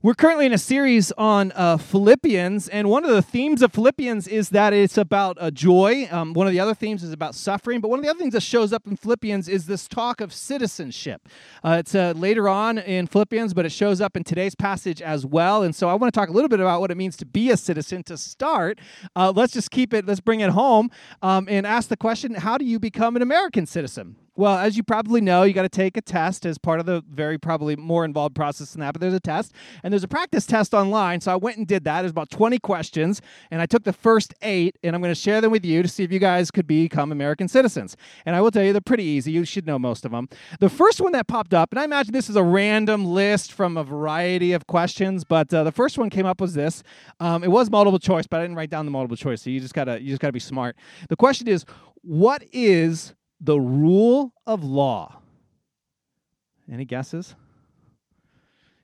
We're currently in a series on uh, Philippians, and one of the themes of Philippians is that it's about uh, joy. Um, one of the other themes is about suffering, but one of the other things that shows up in Philippians is this talk of citizenship. Uh, it's uh, later on in Philippians, but it shows up in today's passage as well. And so I want to talk a little bit about what it means to be a citizen. To start, uh, let's just keep it, let's bring it home um, and ask the question how do you become an American citizen? Well, as you probably know, you got to take a test as part of the very probably more involved process than that, but there's a test and there's a practice test online. So I went and did that. There's about 20 questions, and I took the first eight, and I'm going to share them with you to see if you guys could become American citizens. And I will tell you, they're pretty easy. You should know most of them. The first one that popped up, and I imagine this is a random list from a variety of questions, but uh, the first one came up was this. Um, it was multiple choice, but I didn't write down the multiple choice, so you just gotta you just gotta be smart. The question is, what is the rule of law. Any guesses?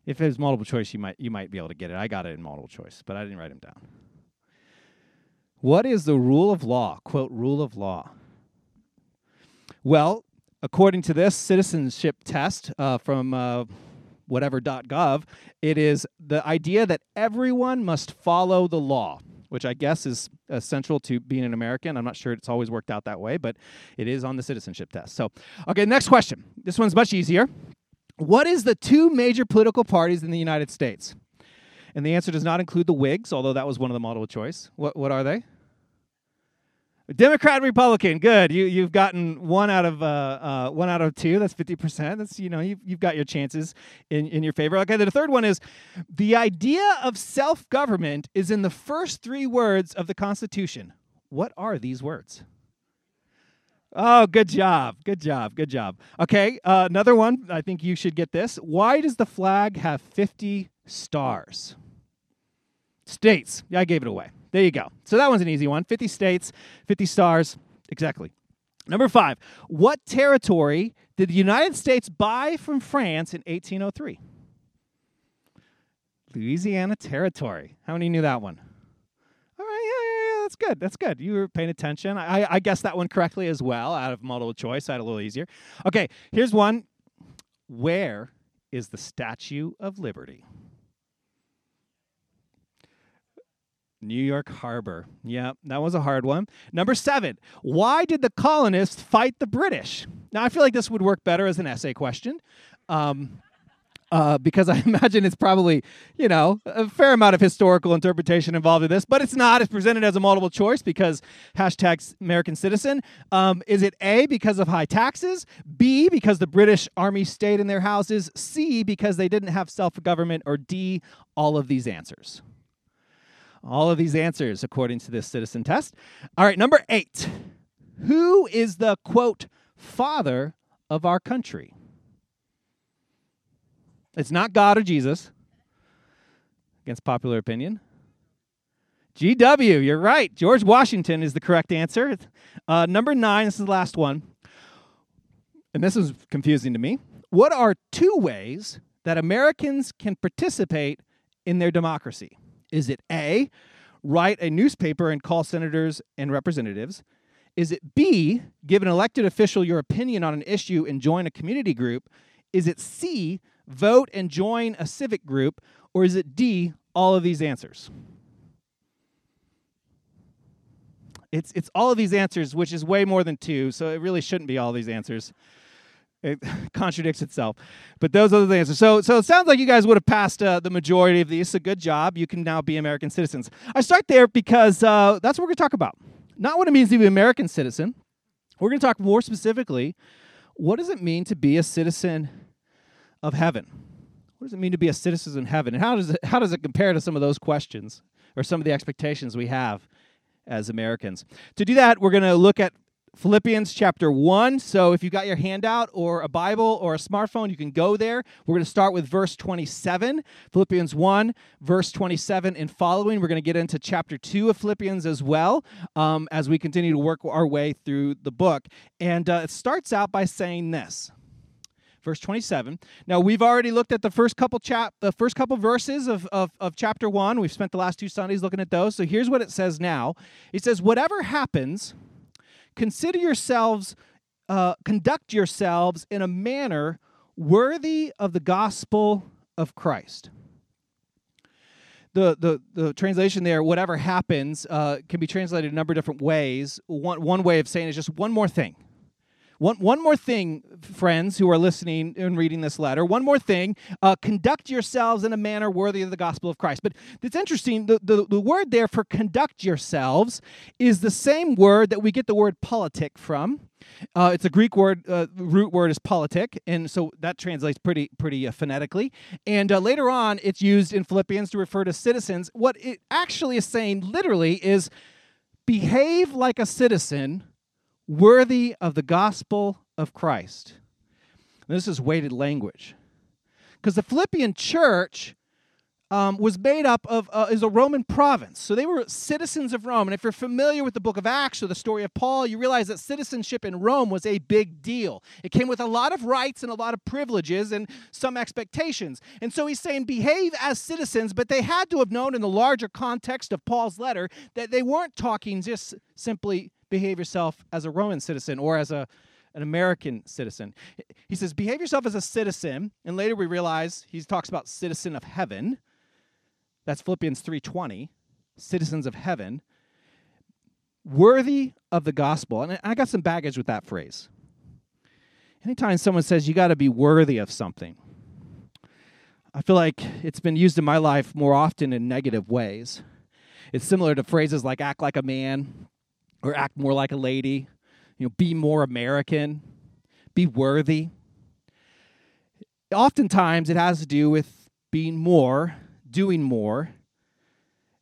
If it was multiple choice, you might you might be able to get it. I got it in multiple choice, but I didn't write them down. What is the rule of law? Quote, rule of law. Well, according to this citizenship test uh, from uh, whatever.gov, it is the idea that everyone must follow the law which I guess is essential to being an American. I'm not sure it's always worked out that way, but it is on the citizenship test. So, okay, next question. This one's much easier. What is the two major political parties in the United States? And the answer does not include the Whigs, although that was one of the multiple choice. What, what are they? Democrat Republican, good. You you've gotten one out of uh, uh, one out of two. That's fifty percent. That's you know you've, you've got your chances in, in your favor. Okay, the third one is the idea of self government is in the first three words of the Constitution. What are these words? Oh, good job, good job, good job. Okay, uh, another one. I think you should get this. Why does the flag have fifty stars? States. Yeah, I gave it away. There you go. So that one's an easy one 50 states, 50 stars. Exactly. Number five, what territory did the United States buy from France in 1803? Louisiana Territory. How many knew that one? All right, yeah, yeah, yeah, that's good. That's good. You were paying attention. I, I guessed that one correctly as well out of multiple choice. I had a little easier. Okay, here's one. Where is the Statue of Liberty? New York Harbor. Yeah, that was a hard one. Number seven, why did the colonists fight the British? Now, I feel like this would work better as an essay question. Um, uh, because I imagine it's probably, you know, a fair amount of historical interpretation involved in this, but it's not. It's presented as a multiple choice because hashtag American citizen. Um, is it A, because of high taxes? B, because the British Army stayed in their houses? C, because they didn't have self government? Or D, all of these answers? All of these answers according to this citizen test. All right, number eight. Who is the quote father of our country? It's not God or Jesus, against popular opinion. GW, you're right. George Washington is the correct answer. Uh, number nine, this is the last one. And this is confusing to me. What are two ways that Americans can participate in their democracy? Is it A, write a newspaper and call senators and representatives? Is it B, give an elected official your opinion on an issue and join a community group? Is it C, vote and join a civic group? Or is it D, all of these answers? It's, it's all of these answers, which is way more than two, so it really shouldn't be all these answers it contradicts itself. But those are the answers. So, so it sounds like you guys would have passed uh, the majority of these. So good job. You can now be American citizens. I start there because uh, that's what we're going to talk about. Not what it means to be an American citizen. We're going to talk more specifically. What does it mean to be a citizen of heaven? What does it mean to be a citizen in heaven? And how does it, how does it compare to some of those questions or some of the expectations we have as Americans? To do that, we're going to look at Philippians chapter 1. So if you got your handout or a Bible or a smartphone, you can go there. We're going to start with verse 27, Philippians 1, verse 27 and following. We're going to get into chapter 2 of Philippians as well um, as we continue to work our way through the book. And uh, it starts out by saying this verse 27 now we've already looked at the first couple chap the first couple verses of, of, of chapter 1 we've spent the last two sundays looking at those so here's what it says now it says whatever happens consider yourselves, uh, conduct yourselves in a manner worthy of the gospel of Christ. the, the, the translation there, whatever happens, uh, can be translated a number of different ways. One, one way of saying is just one more thing. One, one more thing, friends who are listening and reading this letter, one more thing. Uh, conduct yourselves in a manner worthy of the gospel of Christ. But it's interesting, the, the, the word there for conduct yourselves is the same word that we get the word politic from. Uh, it's a Greek word. Uh, root word is politic, and so that translates pretty pretty uh, phonetically. And uh, later on, it's used in Philippians to refer to citizens. What it actually is saying, literally, is behave like a citizen worthy of the gospel of Christ. this is weighted language. Because the Philippian church um, was made up of uh, is a Roman province, so they were citizens of Rome. And if you're familiar with the Book of Acts or the story of Paul, you realize that citizenship in Rome was a big deal. It came with a lot of rights and a lot of privileges and some expectations. And so he's saying behave as citizens, but they had to have known in the larger context of Paul's letter that they weren't talking just simply behave yourself as a Roman citizen or as a an American citizen. He says, behave yourself as a citizen, and later we realize he talks about citizen of heaven. That's Philippians 3:20, citizens of heaven, worthy of the gospel. And I got some baggage with that phrase. Anytime someone says you got to be worthy of something, I feel like it's been used in my life more often in negative ways. It's similar to phrases like act like a man, or act more like a lady, you know, be more American, be worthy. Oftentimes it has to do with being more, doing more.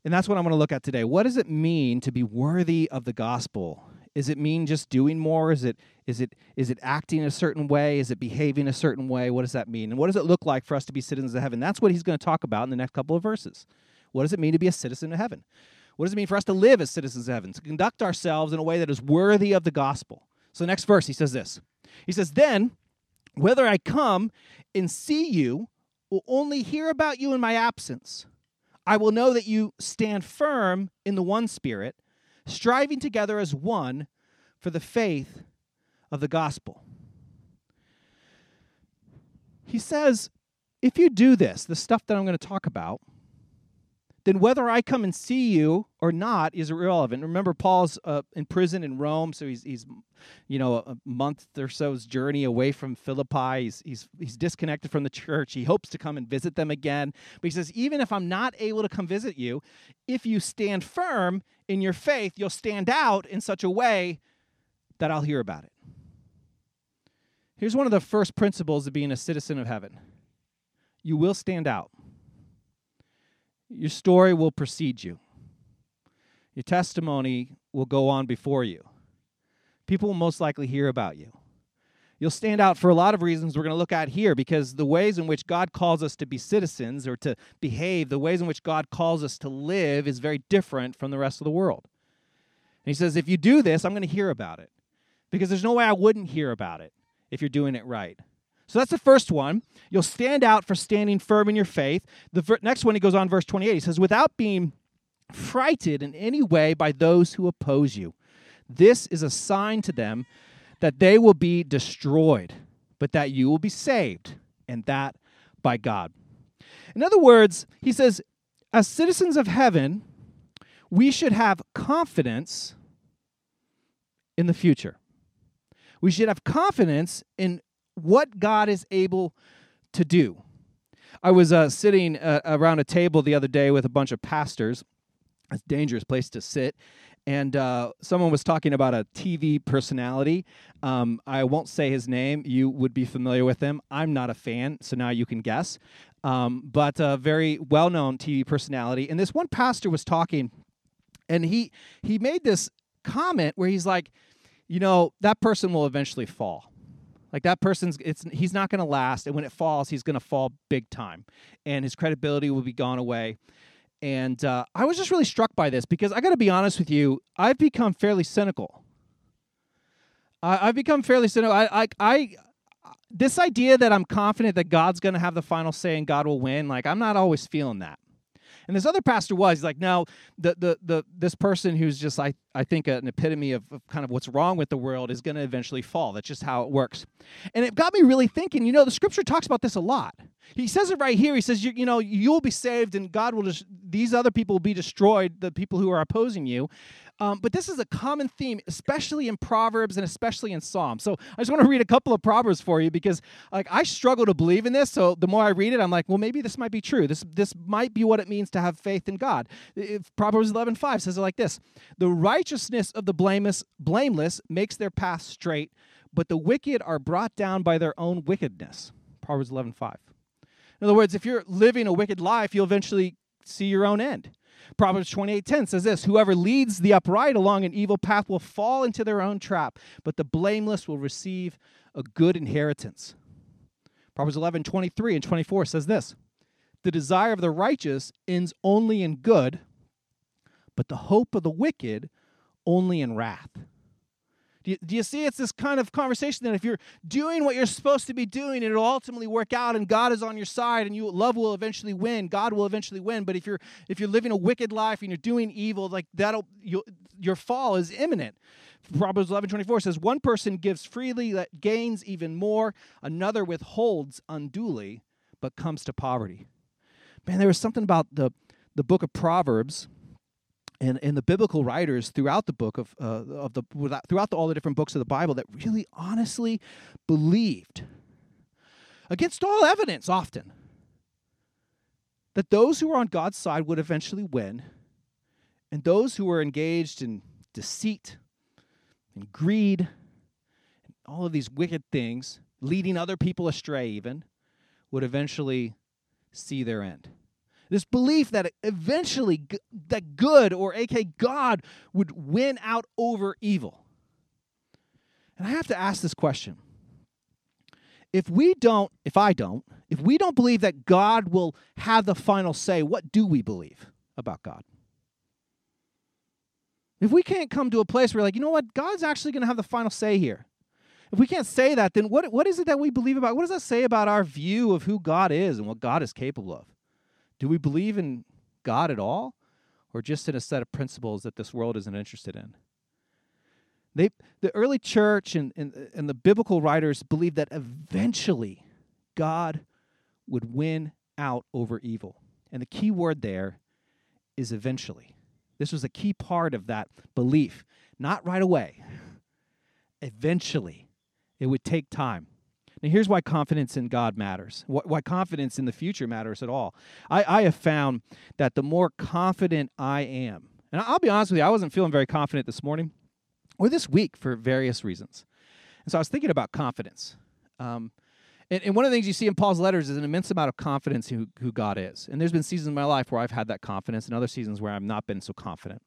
And that's what I'm going to look at today. What does it mean to be worthy of the gospel? Is it mean just doing more? Is it is it is it acting a certain way? Is it behaving a certain way? What does that mean? And what does it look like for us to be citizens of heaven? That's what he's going to talk about in the next couple of verses. What does it mean to be a citizen of heaven? What does it mean for us to live as citizens of heaven, to conduct ourselves in a way that is worthy of the gospel? So, next verse, he says this He says, Then, whether I come and see you, will only hear about you in my absence. I will know that you stand firm in the one spirit, striving together as one for the faith of the gospel. He says, if you do this, the stuff that I'm going to talk about, then whether I come and see you or not is irrelevant. Remember, Paul's uh, in prison in Rome, so he's he's you know a month or so's journey away from Philippi. He's he's he's disconnected from the church. He hopes to come and visit them again, but he says, even if I'm not able to come visit you, if you stand firm in your faith, you'll stand out in such a way that I'll hear about it. Here's one of the first principles of being a citizen of heaven: you will stand out. Your story will precede you. Your testimony will go on before you. People will most likely hear about you. You'll stand out for a lot of reasons we're going to look at here because the ways in which God calls us to be citizens or to behave, the ways in which God calls us to live is very different from the rest of the world. And he says, if you do this, I'm going to hear about it because there's no way I wouldn't hear about it if you're doing it right. So that's the first one. You'll stand out for standing firm in your faith. The ver- next one, he goes on, verse 28. He says, without being frighted in any way by those who oppose you. This is a sign to them that they will be destroyed, but that you will be saved, and that by God. In other words, he says, as citizens of heaven, we should have confidence in the future. We should have confidence in what God is able to do. I was uh, sitting uh, around a table the other day with a bunch of pastors. It's a dangerous place to sit. And uh, someone was talking about a TV personality. Um, I won't say his name. You would be familiar with him. I'm not a fan, so now you can guess. Um, but a very well known TV personality. And this one pastor was talking, and he, he made this comment where he's like, you know, that person will eventually fall like that person's it's he's not going to last and when it falls he's going to fall big time and his credibility will be gone away. And uh, i was just really struck by this because i got to be honest with you i've become fairly cynical. I, have become fairly cynical. I, I, I this idea that i'm confident that god's going to have the final say and god will win like i'm not always feeling that and this other pastor was he's like, no, the the the this person who's just I I think, an epitome of, of kind of what's wrong with the world is going to eventually fall. That's just how it works. And it got me really thinking. You know, the scripture talks about this a lot. He says it right here. He says, you, you know, you'll be saved, and God will just these other people will be destroyed. The people who are opposing you. Um, but this is a common theme, especially in Proverbs and especially in Psalms. So I just want to read a couple of Proverbs for you because like I struggle to believe in this. So the more I read it, I'm like, well, maybe this might be true. This this might be what it means to have faith in God. If Proverbs 11:5 says it like this: The righteousness of the blameless blameless makes their path straight, but the wicked are brought down by their own wickedness. Proverbs 11:5. In other words, if you're living a wicked life, you'll eventually see your own end. Proverbs 28:10 says this, whoever leads the upright along an evil path will fall into their own trap, but the blameless will receive a good inheritance. Proverbs 11:23 and 24 says this, the desire of the righteous ends only in good, but the hope of the wicked only in wrath. Do you, do you, see? It's this kind of conversation that if you're doing what you're supposed to be doing, it'll ultimately work out, and God is on your side, and you love will eventually win. God will eventually win. But if you're if you're living a wicked life and you're doing evil, like that'll you, your fall is imminent. Proverbs 11, 24 says, One person gives freely that gains even more, another withholds unduly, but comes to poverty. Man, there was something about the the book of Proverbs and, and the biblical writers throughout the book of, uh, of the throughout the, all the different books of the Bible that really honestly believed against all evidence often that those who were on God's side would eventually win and those who were engaged in deceit and greed and all of these wicked things leading other people astray even would eventually see their end this belief that eventually that good or aka God would win out over evil. And I have to ask this question. If we don't, if I don't, if we don't believe that God will have the final say, what do we believe about God? If we can't come to a place where like, you know what, God's actually going to have the final say here. If we can't say that, then what, what is it that we believe about? What does that say about our view of who God is and what God is capable of? Do we believe in God at all? Or just in a set of principles that this world isn't interested in? They, the early church and, and, and the biblical writers believed that eventually God would win out over evil. And the key word there is eventually. This was a key part of that belief. Not right away, eventually. It would take time. Now, here's why confidence in God matters, why confidence in the future matters at all. I, I have found that the more confident I am, and I'll be honest with you, I wasn't feeling very confident this morning or this week for various reasons. And so I was thinking about confidence. Um, and, and, one of the things you see in Paul's letters is an immense amount of confidence in who, who God is. And there's been seasons in my life where I've had that confidence, and other seasons where I've not been so confident.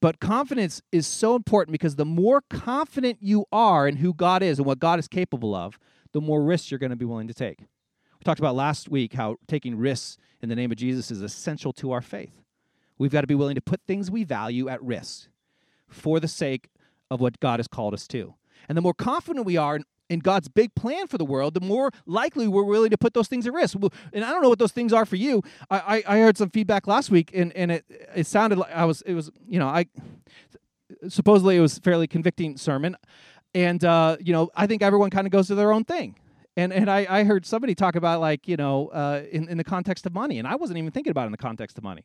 But confidence is so important because the more confident you are in who God is and what God is capable of, the more risks you're going to be willing to take. We talked about last week how taking risks in the name of Jesus is essential to our faith. We've got to be willing to put things we value at risk for the sake of what God has called us to. And the more confident we are in, in God's big plan for the world, the more likely we're willing to put those things at risk. And I don't know what those things are for you. I, I, I heard some feedback last week, and, and it it sounded like I was it was you know I supposedly it was a fairly convicting sermon. And uh, you know, I think everyone kind of goes to their own thing. And and I, I heard somebody talk about like you know uh, in in the context of money, and I wasn't even thinking about it in the context of money.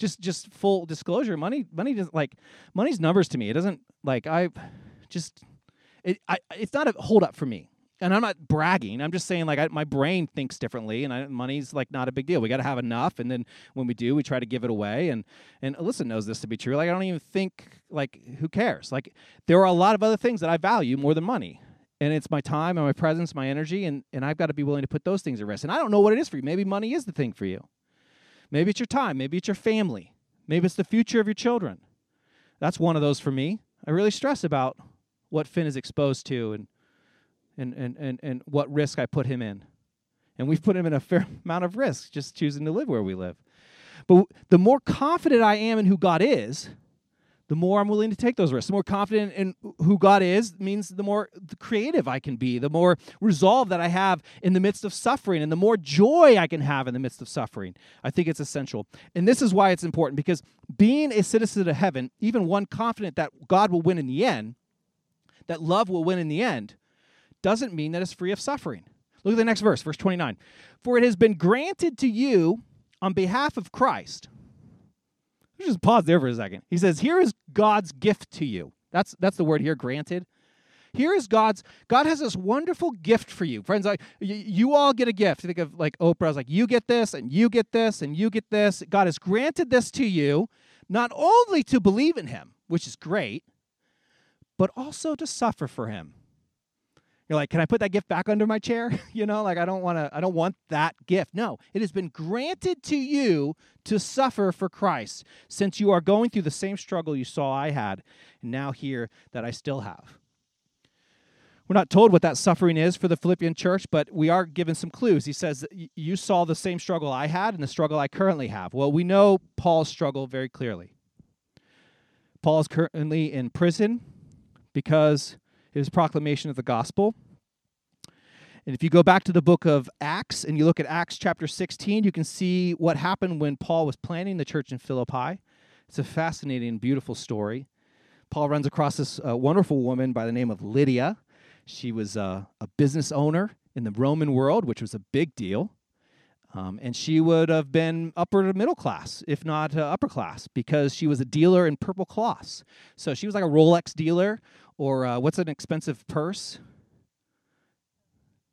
Just just full disclosure, money money doesn't like money's numbers to me. It doesn't like I just it I it's not a hold up for me and I'm not bragging. I'm just saying, like, I, my brain thinks differently, and I, money's like not a big deal. We got to have enough, and then when we do, we try to give it away. And and Alyssa knows this to be true. Like, I don't even think like who cares. Like, there are a lot of other things that I value more than money, and it's my time and my presence, my energy, and and I've got to be willing to put those things at risk. And I don't know what it is for you. Maybe money is the thing for you. Maybe it's your time. Maybe it's your family. Maybe it's the future of your children. That's one of those for me. I really stress about what Finn is exposed to and and, and, and, and what risk I put him in. And we've put him in a fair amount of risk just choosing to live where we live. But the more confident I am in who God is, the more I'm willing to take those risks. The more confident in who God is means the more creative I can be, the more resolve that I have in the midst of suffering, and the more joy I can have in the midst of suffering. I think it's essential. And this is why it's important because being a citizen of heaven, even one confident that God will win in the end, that love will win in the end, doesn't mean that it's free of suffering. Look at the next verse, verse 29. For it has been granted to you on behalf of Christ Let's just pause there for a second. He says, Here is God's gift to you. That's that's the word here, granted. Here is God's God has this wonderful gift for you. Friends, like you, you all get a gift. Think of like Oprah's like you get this and you get this and you get this. God has granted this to you not only to believe in him, which is great, but also to suffer for him. You're like, can I put that gift back under my chair? you know, like I don't want to I don't want that gift. No, it has been granted to you to suffer for Christ, since you are going through the same struggle you saw I had, and now here that I still have. We're not told what that suffering is for the Philippian church, but we are given some clues. He says, You saw the same struggle I had and the struggle I currently have. Well, we know Paul's struggle very clearly. Paul is currently in prison because his proclamation of the gospel. And if you go back to the book of Acts and you look at Acts chapter 16, you can see what happened when Paul was planning the church in Philippi. It's a fascinating, beautiful story. Paul runs across this uh, wonderful woman by the name of Lydia. She was uh, a business owner in the Roman world, which was a big deal. Um, and she would have been upper to middle class, if not uh, upper class, because she was a dealer in purple cloths. So she was like a Rolex dealer, or uh, what's an expensive purse?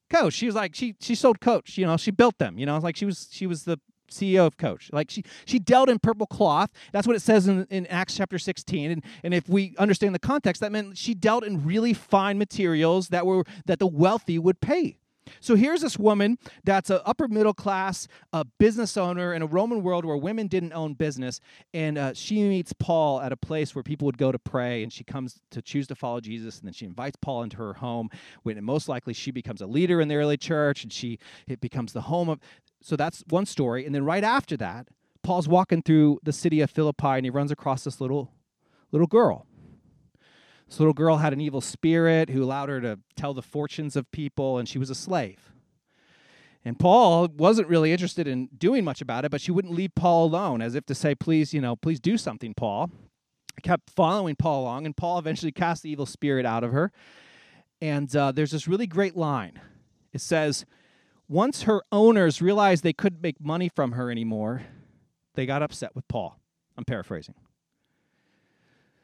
Coach. She was like she she sold Coach. You know, she built them. You know, like she was she was the CEO of Coach. Like she she dealt in purple cloth. That's what it says in, in Acts chapter 16. And, and if we understand the context, that meant she dealt in really fine materials that were that the wealthy would pay so here's this woman that's an upper middle class a business owner in a Roman world where women didn't own business. And uh, she meets Paul at a place where people would go to pray. And she comes to choose to follow Jesus. And then she invites Paul into her home. When most likely she becomes a leader in the early church and she it becomes the home of. So that's one story. And then right after that, Paul's walking through the city of Philippi and he runs across this little little girl this little girl had an evil spirit who allowed her to tell the fortunes of people, and she was a slave. And Paul wasn't really interested in doing much about it, but she wouldn't leave Paul alone, as if to say, please, you know, please do something, Paul. I kept following Paul along, and Paul eventually cast the evil spirit out of her. And uh, there's this really great line. It says, once her owners realized they couldn't make money from her anymore, they got upset with Paul. I'm paraphrasing.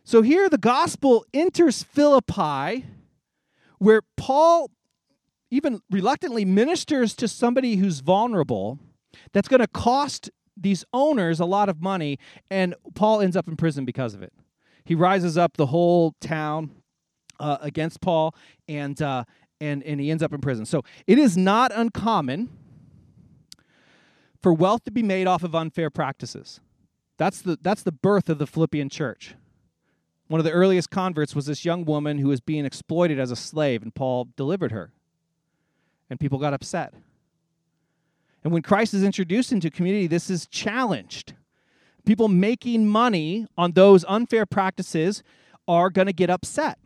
So here the gospel enters Philippi, where Paul even reluctantly ministers to somebody who's vulnerable that's going to cost these owners a lot of money, and Paul ends up in prison because of it. He rises up the whole town uh, against Paul, and, uh, and, and he ends up in prison. So it is not uncommon for wealth to be made off of unfair practices. That's the, that's the birth of the Philippian church. One of the earliest converts was this young woman who was being exploited as a slave, and Paul delivered her. And people got upset. And when Christ is introduced into community, this is challenged. People making money on those unfair practices are going to get upset.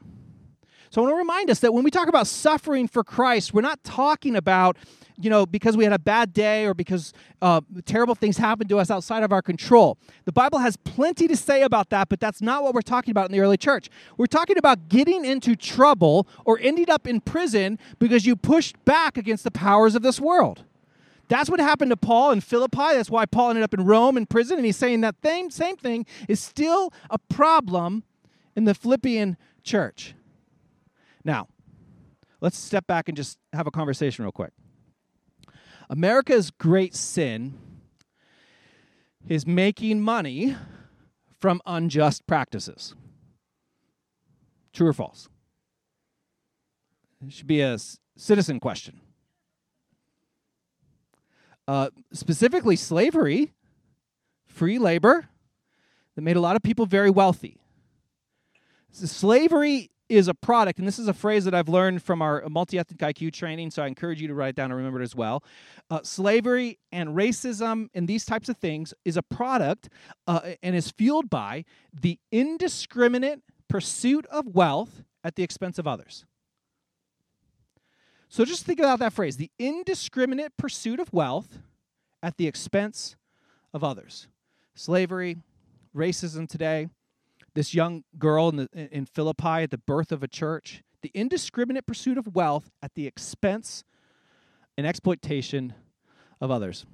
So I want to remind us that when we talk about suffering for Christ, we're not talking about, you know, because we had a bad day or because uh, terrible things happened to us outside of our control. The Bible has plenty to say about that, but that's not what we're talking about in the early church. We're talking about getting into trouble or ending up in prison because you pushed back against the powers of this world. That's what happened to Paul in Philippi. That's why Paul ended up in Rome in prison. And he's saying that same, same thing is still a problem in the Philippian church. Now, let's step back and just have a conversation real quick. America's great sin is making money from unjust practices. True or false? It should be a citizen question. Uh, specifically, slavery, free labor, that made a lot of people very wealthy. So slavery is a product, and this is a phrase that I've learned from our multi ethnic IQ training, so I encourage you to write it down and remember it as well. Uh, slavery and racism and these types of things is a product uh, and is fueled by the indiscriminate pursuit of wealth at the expense of others. So just think about that phrase the indiscriminate pursuit of wealth at the expense of others. Slavery, racism today, this young girl in, the, in Philippi at the birth of a church, the indiscriminate pursuit of wealth at the expense and exploitation of others.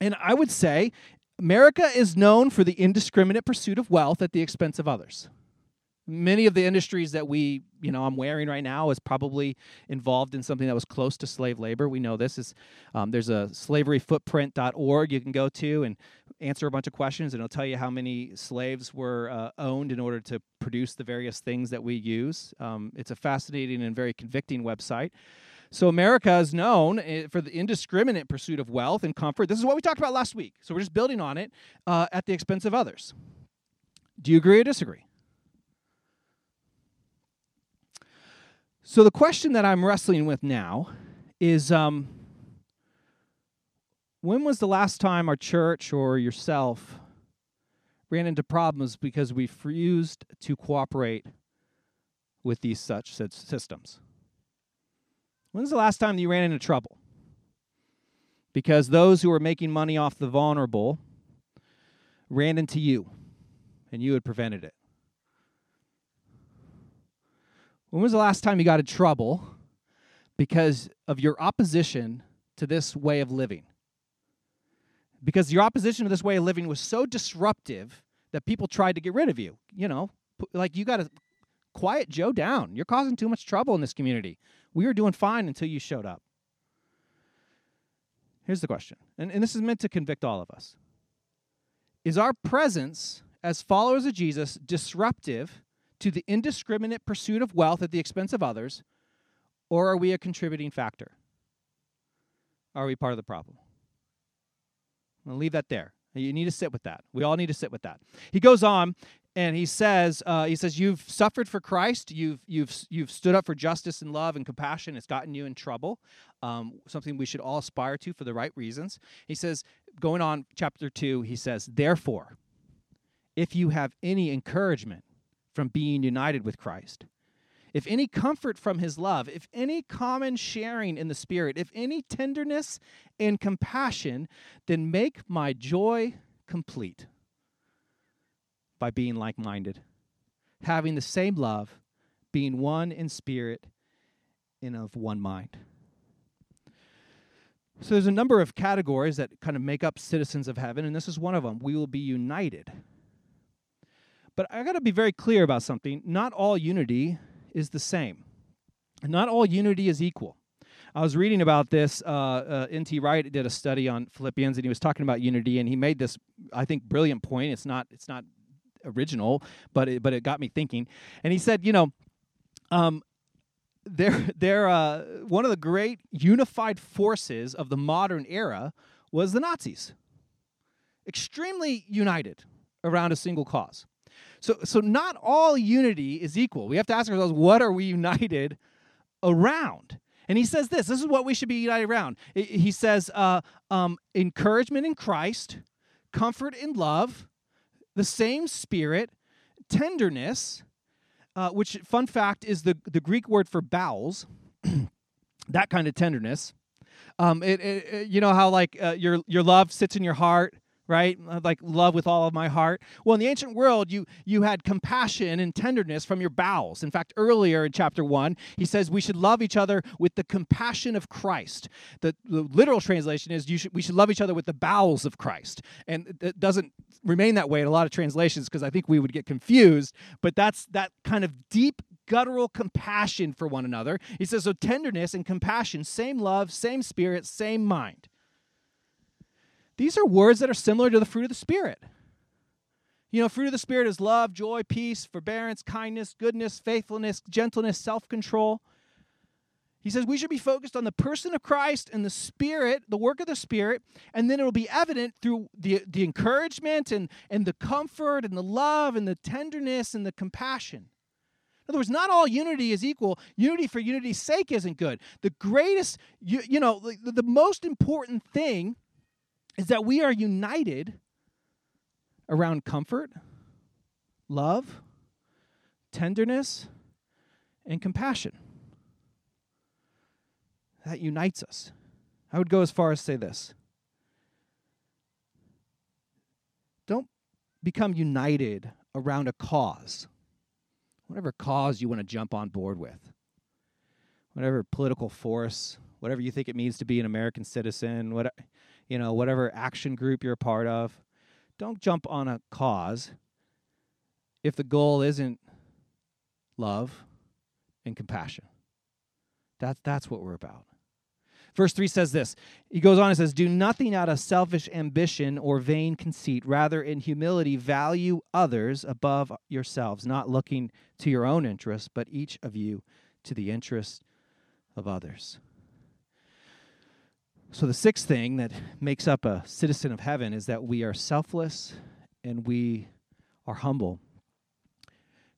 And I would say America is known for the indiscriminate pursuit of wealth at the expense of others many of the industries that we you know i'm wearing right now is probably involved in something that was close to slave labor we know this is um, there's a slaveryfootprint.org you can go to and answer a bunch of questions and it'll tell you how many slaves were uh, owned in order to produce the various things that we use um, it's a fascinating and very convicting website so America is known eh, for the indiscriminate pursuit of wealth and comfort. This is what we talked about last week. So we're just building on it uh, at the expense of others. Do you agree or disagree? So the question that I'm wrestling with now is um, when was the last time our church or yourself ran into problems because we refused to cooperate with these such systems? When's the last time you ran into trouble? Because those who were making money off the vulnerable ran into you and you had prevented it. When was the last time you got in trouble because of your opposition to this way of living? Because your opposition to this way of living was so disruptive that people tried to get rid of you. You know, like you got to quiet Joe down. You're causing too much trouble in this community. We were doing fine until you showed up. Here's the question, and, and this is meant to convict all of us Is our presence as followers of Jesus disruptive to the indiscriminate pursuit of wealth at the expense of others, or are we a contributing factor? Are we part of the problem? I'm going to leave that there. You need to sit with that. We all need to sit with that. He goes on and he says, uh, he says, you've suffered for Christ. You've you've you've stood up for justice and love and compassion. It's gotten you in trouble. Um, something we should all aspire to for the right reasons. He says, going on, chapter two. He says, therefore, if you have any encouragement from being united with Christ. If any comfort from his love, if any common sharing in the Spirit, if any tenderness and compassion, then make my joy complete by being like minded, having the same love, being one in spirit and of one mind. So there's a number of categories that kind of make up citizens of heaven, and this is one of them. We will be united. But I got to be very clear about something. Not all unity is the same, not all unity is equal. I was reading about this. Uh, uh, N.T. Wright did a study on Philippians, and he was talking about unity, and he made this, I think, brilliant point. It's not, it's not original, but it, but it got me thinking. And he said, you know, um, they're, they're, uh, one of the great unified forces of the modern era was the Nazis. Extremely united around a single cause. So, so not all unity is equal. We have to ask ourselves, what are we united around? And he says this this is what we should be united around. He says, uh, um, encouragement in Christ, comfort in love, the same spirit, tenderness, uh, which, fun fact, is the, the Greek word for bowels, that kind of tenderness. Um, it, it, you know how like uh, your your love sits in your heart right? Uh, like love with all of my heart. Well, in the ancient world, you you had compassion and tenderness from your bowels. In fact, earlier in chapter 1, he says we should love each other with the compassion of Christ. The, the literal translation is you should we should love each other with the bowels of Christ. And it doesn't remain that way in a lot of translations because I think we would get confused, but that's that kind of deep guttural compassion for one another. He says so tenderness and compassion, same love, same spirit, same mind. These are words that are similar to the fruit of the Spirit. You know, fruit of the Spirit is love, joy, peace, forbearance, kindness, goodness, faithfulness, gentleness, self control. He says we should be focused on the person of Christ and the Spirit, the work of the Spirit, and then it'll be evident through the, the encouragement and, and the comfort and the love and the tenderness and the compassion. In other words, not all unity is equal. Unity for unity's sake isn't good. The greatest, you, you know, the, the most important thing is that we are united around comfort, love, tenderness, and compassion. That unites us. I would go as far as say this don't become united around a cause, whatever cause you want to jump on board with, whatever political force, whatever you think it means to be an American citizen, what you know, whatever action group you're a part of. Don't jump on a cause if the goal isn't love and compassion. That's that's what we're about. Verse 3 says this. He goes on and says, Do nothing out of selfish ambition or vain conceit. Rather, in humility, value others above yourselves, not looking to your own interests, but each of you to the interest of others. So, the sixth thing that makes up a citizen of heaven is that we are selfless and we are humble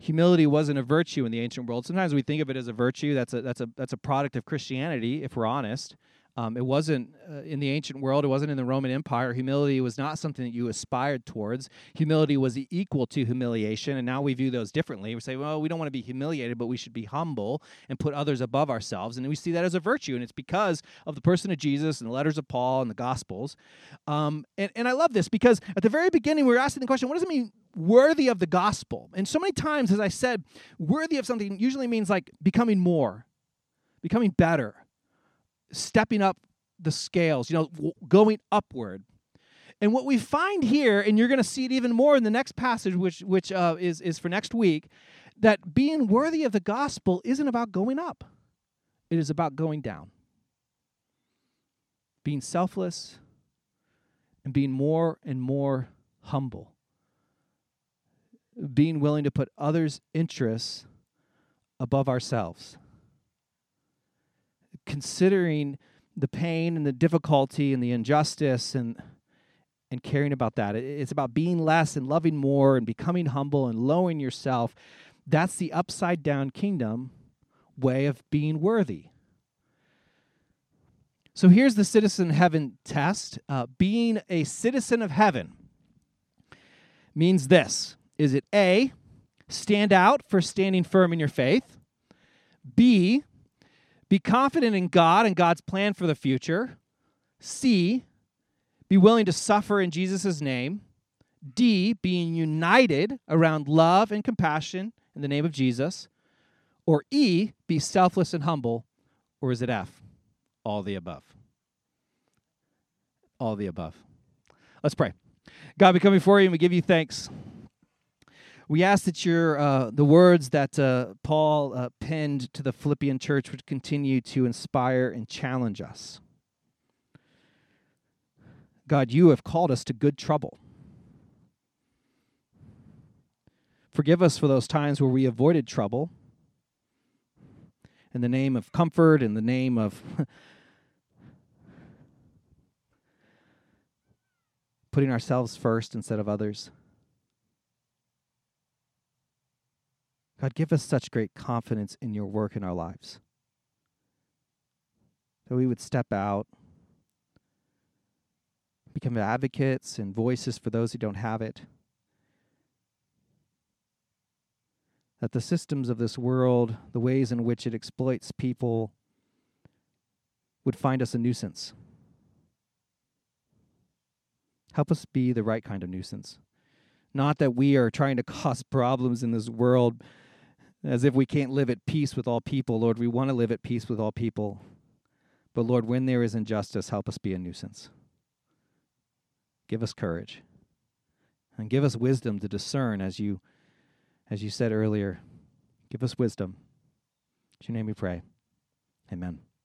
humility wasn't a virtue in the ancient world. Sometimes we think of it as a virtue. That's a that's a that's a product of Christianity, if we're honest. Um, it wasn't uh, in the ancient world. It wasn't in the Roman Empire. Humility was not something that you aspired towards. Humility was equal to humiliation, and now we view those differently. We say, well, we don't want to be humiliated, but we should be humble and put others above ourselves. And we see that as a virtue, and it's because of the person of Jesus and the letters of Paul and the Gospels. Um, and, and I love this because at the very beginning, we were asking the question, what does it mean worthy of the gospel? And so many times, as I said, worthy of something usually means like becoming more, becoming better stepping up the scales, you know, going upward. And what we find here, and you're going to see it even more in the next passage, which which uh, is is for next week, that being worthy of the gospel isn't about going up; it is about going down. Being selfless and being more and more humble. Being willing to put others' interests above ourselves considering the pain and the difficulty and the injustice and and caring about that. It's about being less and loving more and becoming humble and lowering yourself. That's the upside down kingdom way of being worthy. So here's the citizen heaven test. Uh, being a citizen of heaven means this is it A, stand out for standing firm in your faith? B, be confident in God and God's plan for the future. C, be willing to suffer in Jesus' name. D, being united around love and compassion in the name of Jesus. Or E, be selfless and humble. Or is it F? All the above. All the above. Let's pray. God, we come before you and we give you thanks. We ask that your uh, the words that uh, Paul uh, penned to the Philippian church would continue to inspire and challenge us. God, you have called us to good trouble. Forgive us for those times where we avoided trouble in the name of comfort, in the name of putting ourselves first instead of others. God, give us such great confidence in your work in our lives. That we would step out, become advocates and voices for those who don't have it. That the systems of this world, the ways in which it exploits people, would find us a nuisance. Help us be the right kind of nuisance. Not that we are trying to cause problems in this world as if we can't live at peace with all people. Lord, we want to live at peace with all people. But Lord, when there is injustice, help us be a nuisance. Give us courage. And give us wisdom to discern as you as you said earlier. Give us wisdom. In your name we pray. Amen.